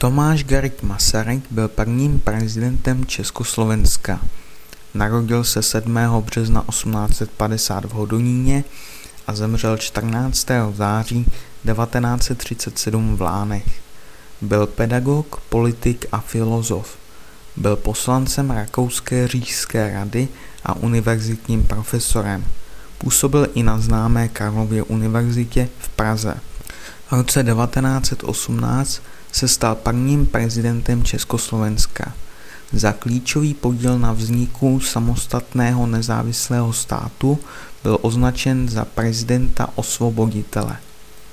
Tomáš Garrigue Masaryk byl prvním prezidentem Československa. Narodil se 7. března 1850 v Hodoníně a zemřel 14. září 1937 v Lánech. Byl pedagog, politik a filozof. Byl poslancem Rakouské říšské rady a univerzitním profesorem. Působil i na známé Karlově univerzitě v Praze. V roce 1918 se stal prvním prezidentem Československa. Za klíčový podíl na vzniku samostatného nezávislého státu byl označen za prezidenta osvoboditele.